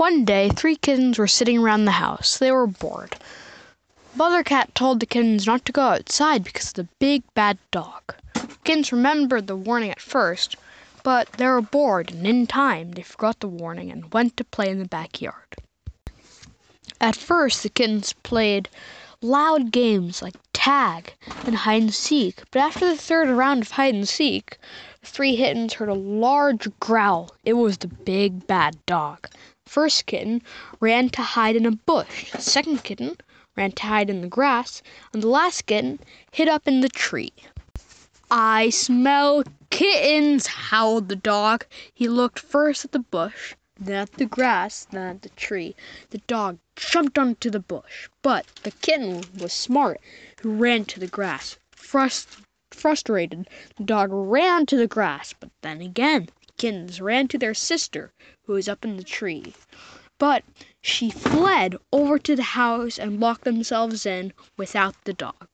One day three kittens were sitting around the house. They were bored. Mother Cat told the kittens not to go outside because of the big bad dog. The kittens remembered the warning at first, but they were bored, and in time they forgot the warning and went to play in the back yard. At first the kittens played loud games like tag and hide and seek, but after the third round of hide and seek the three kittens heard a large growl. It was the big bad dog. First kitten ran to hide in a bush, second kitten ran to hide in the grass, and the last kitten hid up in the tree. "I smell kittens!" howled the dog. He looked first at the bush, then at the grass, then at the tree. The dog jumped into the bush, but the kitten was smart, who ran to the grass. Frustrated, the dog ran to the grass, but then again kittens ran to their sister, who was up in the tree. But she fled over to the house and locked themselves in without the dog.